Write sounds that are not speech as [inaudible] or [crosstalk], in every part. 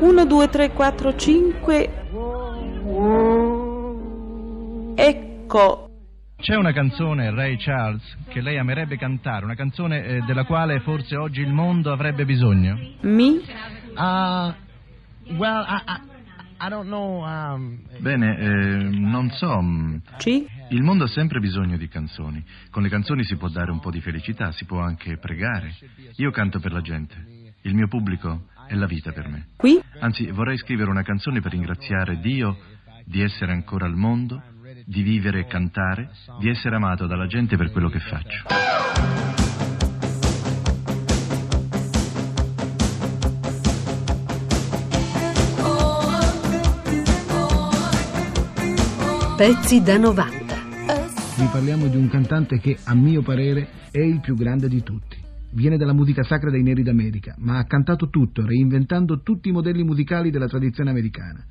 1, 2, 3, 4, 5. Ecco. C'è una canzone, Ray Charles, che lei amerebbe cantare, una canzone eh, della quale forse oggi il mondo avrebbe bisogno. Mi? Uh, well, I, I, I don't know. Um, Bene, eh, non so. mm, Ci? Il mondo ha sempre bisogno di canzoni. Con le canzoni si può dare un po' di felicità, si può anche pregare. Io canto per la gente. Il mio pubblico è la vita per me. Qui? Anzi, vorrei scrivere una canzone per ringraziare Dio di essere ancora al mondo, di vivere e cantare, di essere amato dalla gente per quello che faccio. Pezzi da 90. Vi parliamo di un cantante che, a mio parere, è il più grande di tutti. Viene dalla musica sacra dei Neri d'America, ma ha cantato tutto, reinventando tutti i modelli musicali della tradizione americana.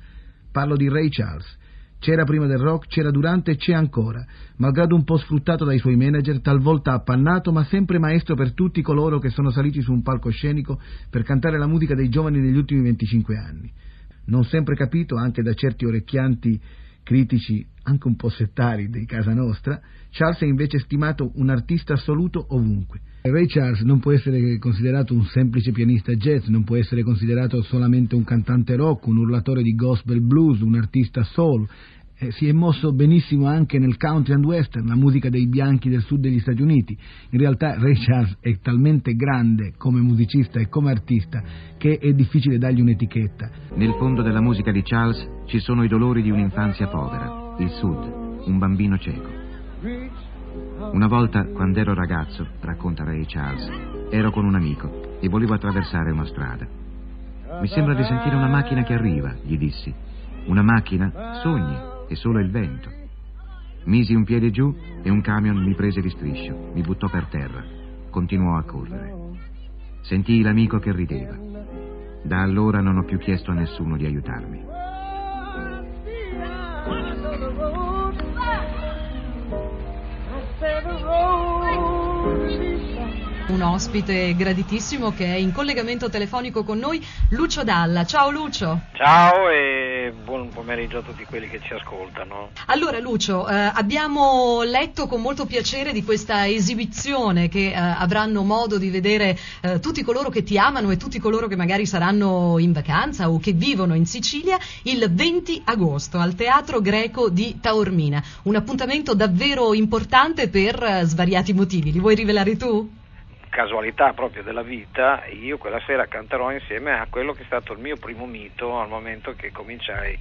Parlo di Ray Charles. C'era prima del rock, c'era durante e c'è ancora, malgrado un po' sfruttato dai suoi manager, talvolta appannato, ma sempre maestro per tutti coloro che sono saliti su un palcoscenico per cantare la musica dei giovani negli ultimi 25 anni. Non sempre capito anche da certi orecchianti critici anche un po' settari di casa nostra, Charles è invece stimato un artista assoluto ovunque. Ray Charles non può essere considerato un semplice pianista jazz, non può essere considerato solamente un cantante rock, un urlatore di gospel blues, un artista soul. Eh, si è mosso benissimo anche nel country and western, la musica dei bianchi del sud degli Stati Uniti. In realtà Ray Charles è talmente grande come musicista e come artista che è difficile dargli un'etichetta. Nel fondo della musica di Charles ci sono i dolori di un'infanzia povera, il sud, un bambino cieco. Una volta, quando ero ragazzo, racconta Ray Charles, ero con un amico e volevo attraversare una strada. Mi sembra di sentire una macchina che arriva, gli dissi. Una macchina? Sogni, è solo il vento. Misi un piede giù e un camion mi prese di striscio, mi buttò per terra. Continuò a correre. Sentii l'amico che rideva. Da allora non ho più chiesto a nessuno di aiutarmi. Un ospite graditissimo che è in collegamento telefonico con noi, Lucio Dalla. Ciao Lucio. Ciao e buon pomeriggio a tutti quelli che ci ascoltano. Allora Lucio, eh, abbiamo letto con molto piacere di questa esibizione che eh, avranno modo di vedere eh, tutti coloro che ti amano e tutti coloro che magari saranno in vacanza o che vivono in Sicilia il 20 agosto al Teatro Greco di Taormina. Un appuntamento davvero importante per eh, svariati motivi. Li vuoi rivelare tu? Casualità proprio della vita, io quella sera canterò insieme a quello che è stato il mio primo mito al momento che cominciai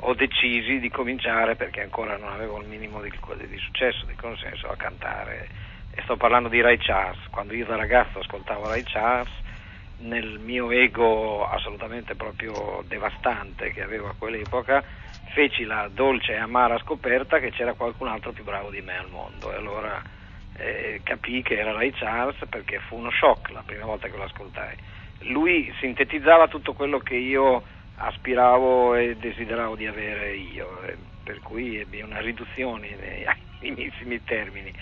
ho decisi di cominciare perché ancora non avevo il minimo di, di successo, di consenso a cantare. E sto parlando di Ray Charles, quando io da ragazzo ascoltavo Ray Charles nel mio ego assolutamente proprio devastante che avevo a quell'epoca feci la dolce e amara scoperta che c'era qualcun altro più bravo di me al mondo. E allora eh, capii che era Ray Charles perché fu uno shock la prima volta che lo ascoltai. Lui sintetizzava tutto quello che io aspiravo e desideravo di avere io, eh, per cui ebbi una riduzione nei [laughs] primissimi termini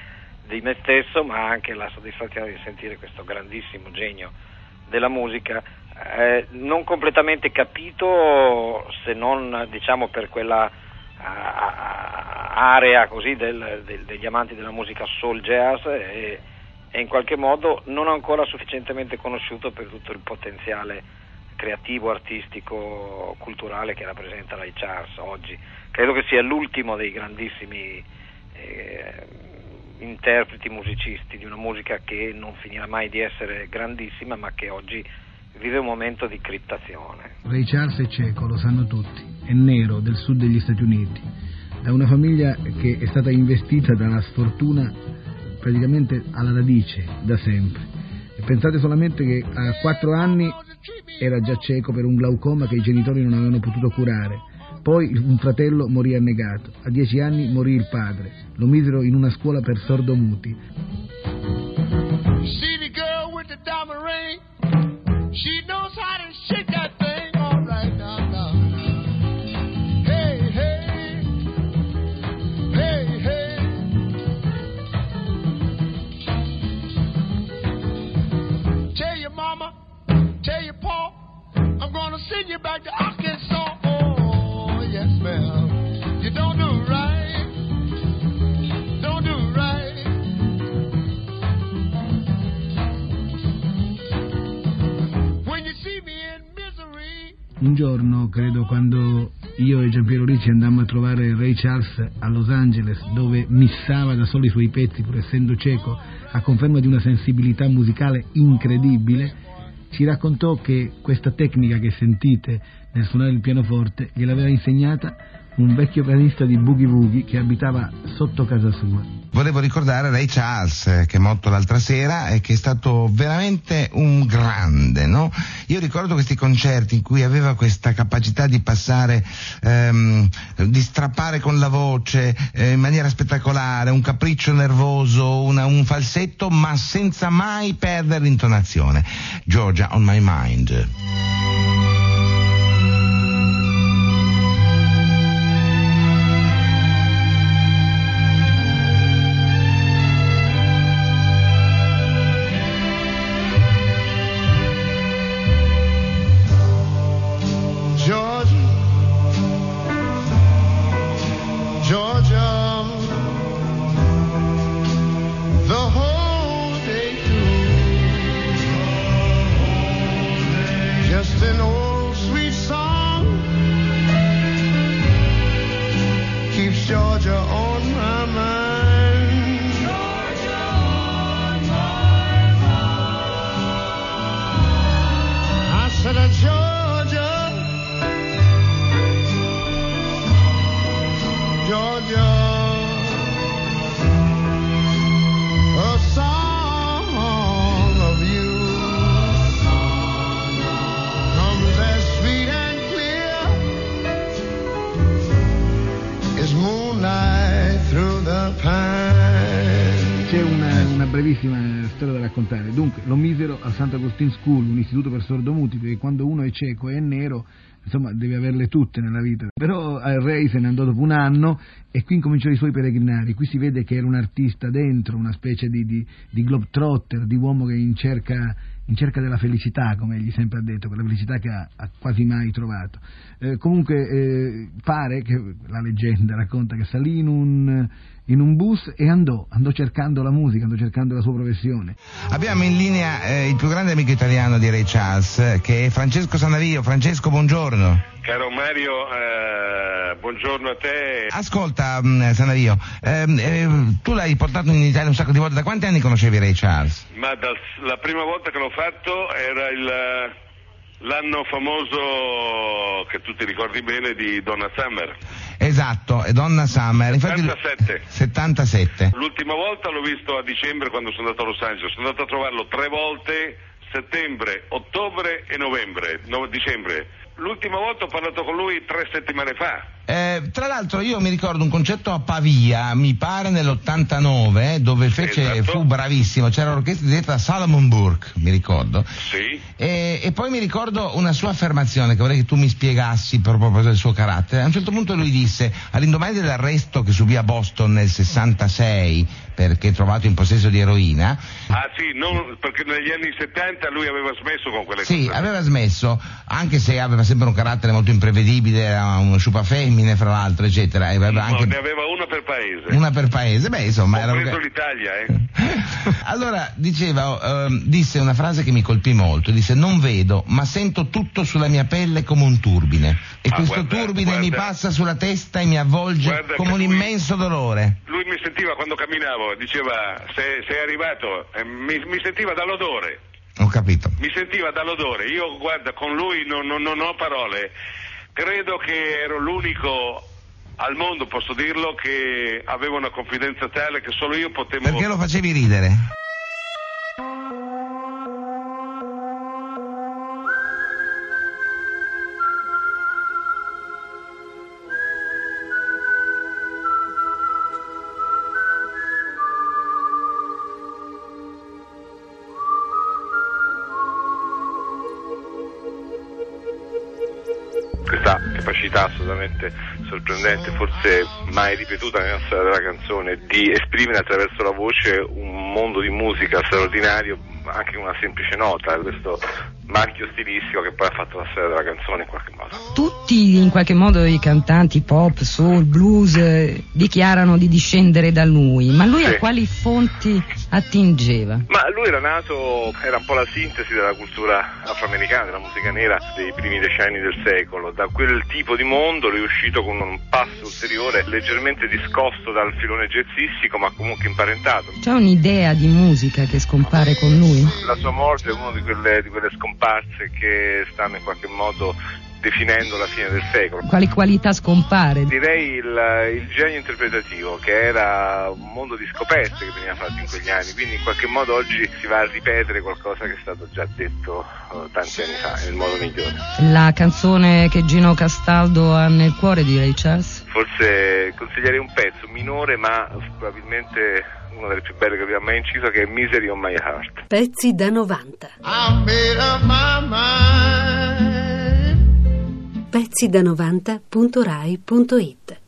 di me stesso, ma anche la soddisfazione di sentire questo grandissimo genio della musica, eh, non completamente capito se non diciamo per quella area così del, del, degli amanti della musica soul jazz e, e, in qualche modo non ancora sufficientemente conosciuto per tutto il potenziale creativo, artistico, culturale che rappresenta Ray Charles oggi. Credo che sia l'ultimo dei grandissimi eh, interpreti musicisti di una musica che non finirà mai di essere grandissima ma che oggi vive un momento di criptazione. Ray Charles è cieco, lo sanno tutti, è nero del sud degli Stati Uniti, da una famiglia che è stata investita dalla sfortuna praticamente alla radice da sempre. E pensate solamente che a quattro anni era già cieco per un glaucoma che i genitori non avevano potuto curare. Poi un fratello morì annegato, a dieci anni morì il padre, lo misero in una scuola per sordomuti. Un giorno, credo, quando io e Giampiero Ricci andammo a trovare Ray Charles a Los Angeles, dove missava da solo i suoi pezzi, pur essendo cieco, a conferma di una sensibilità musicale incredibile, ci raccontò che questa tecnica che sentite nel suonare il pianoforte gliel'aveva insegnata un vecchio pianista di Boogie Woogie che abitava sotto casa sua. Volevo ricordare Ray Charles, eh, che è morto l'altra sera e che è stato veramente un grande, no? Io ricordo questi concerti in cui aveva questa capacità di passare, ehm, di strappare con la voce eh, in maniera spettacolare, un capriccio nervoso, una- un falsetto, ma senza mai perdere l'intonazione. Georgia on my mind. Georgia brevissima storia da raccontare. Dunque, lo misero al Sant'Agustin School, un istituto per sordomuti, perché quando uno è cieco e è nero, insomma, deve averle tutte nella vita. Però eh, Ray se ne andò dopo un anno e qui incominciò i suoi peregrinari. Qui si vede che era un artista dentro, una specie di, di, di globetrotter, di uomo che in cerca, in cerca della felicità, come egli sempre ha detto, quella felicità che ha, ha quasi mai trovato. Eh, comunque eh, pare che la leggenda racconta che salì in un, in un bus e andò, andò cercando la musica, andò cercando la sua professione. Abbiamo in linea eh, il più grande amico italiano di Ray Charles, che è Francesco Sanavio. Francesco, buongiorno. Caro Mario, eh, buongiorno a te. Ascolta, mh, Sanavio, ehm, eh, tu l'hai portato in Italia un sacco di volte. Da quanti anni conoscevi Ray Charles? Ma dal- la prima volta che l'ho fatto era il, l'anno famoso che tu ti ricordi bene di Donna Summer. Esatto, è Donna Summer. Infatti, 77. 77. L'ultima volta l'ho visto a dicembre quando sono andato a Los Angeles. Sono andato a trovarlo tre volte, settembre, ottobre e novembre, no, dicembre. L'ultima volta ho parlato con lui tre settimane fa. Eh, tra l'altro io mi ricordo un concerto a Pavia, mi pare nell'89, dove fece, Esatto. fu bravissimo, c'era l'orchestra diretta da Salomon Burke, mi ricordo. Sì. E, e poi mi ricordo una sua affermazione che vorrei che tu mi spiegassi proprio del suo carattere. A un certo punto lui disse, all'indomani dell'arresto che subì a Boston nel 66, perché trovato in possesso di eroina, Ah sì, non- perché negli anni 70 lui aveva smesso con quelle sì, cose. aveva smesso, anche se aveva sempre un carattere molto imprevedibile, era uno sciupa femmine fra l'altro, eccetera, e aveva No, anche ne aveva una per paese. una per paese, beh insomma era... Compreso l'Italia, eh. [laughs] Allora, diceva, ehm, disse una frase che mi colpì molto, disse non vedo, ma sento tutto sulla mia pelle come un turbine. E Ah, questo guarda, turbine mi guarda. passa sulla testa e mi avvolge come un lui- immenso dolore. Lui mi sentiva quando camminavo, diceva se sei arrivato, eh, mi, mi sentiva dall'odore. Ho capito. Mi sentiva dall'odore. Io, guarda, con lui non, non- non ho parole. Credo che ero l'unico al mondo, posso dirlo, che aveva una confidenza tale che solo io potevo... Perché lo facevi ridere? Capacità assolutamente sorprendente, forse mai ripetuta nella storia della canzone, di esprimere attraverso la voce un mondo di musica straordinario, anche con una semplice nota. Questo marchio stilistico che poi ha fatto la storia della canzone in qualche modo. Tutti in qualche modo i cantanti pop, soul, blues eh, dichiarano di discendere da lui, ma lui Sì. a quali fonti attingeva? Ma lui era nato, era un po' la sintesi della cultura afroamericana, della musica nera dei primi decenni del secolo. Da quel tipo di mondo lui è uscito con un passo ulteriore, leggermente discosto dal filone jazzistico, ma comunque imparentato. C'è un'idea di musica che scompare con lui? La sua morte è una di quelle, di quelle scomparse che stanno in qualche modo definendo la fine del secolo. Quali qualità scompare? Direi il, il genio interpretativo, che era un mondo di scoperte che veniva fatto in quegli anni, quindi in qualche modo oggi si va a ripetere qualcosa che è stato già detto eh, tanti anni fa, nel modo migliore. La canzone che Gino Castaldo ha nel cuore di Ray Charles? Forse consiglierei un pezzo minore, ma probabilmente una delle più belle che abbiamo mai inciso, che è Misery on My Heart. Pezzi da 90. Pezzi da 90.rai.it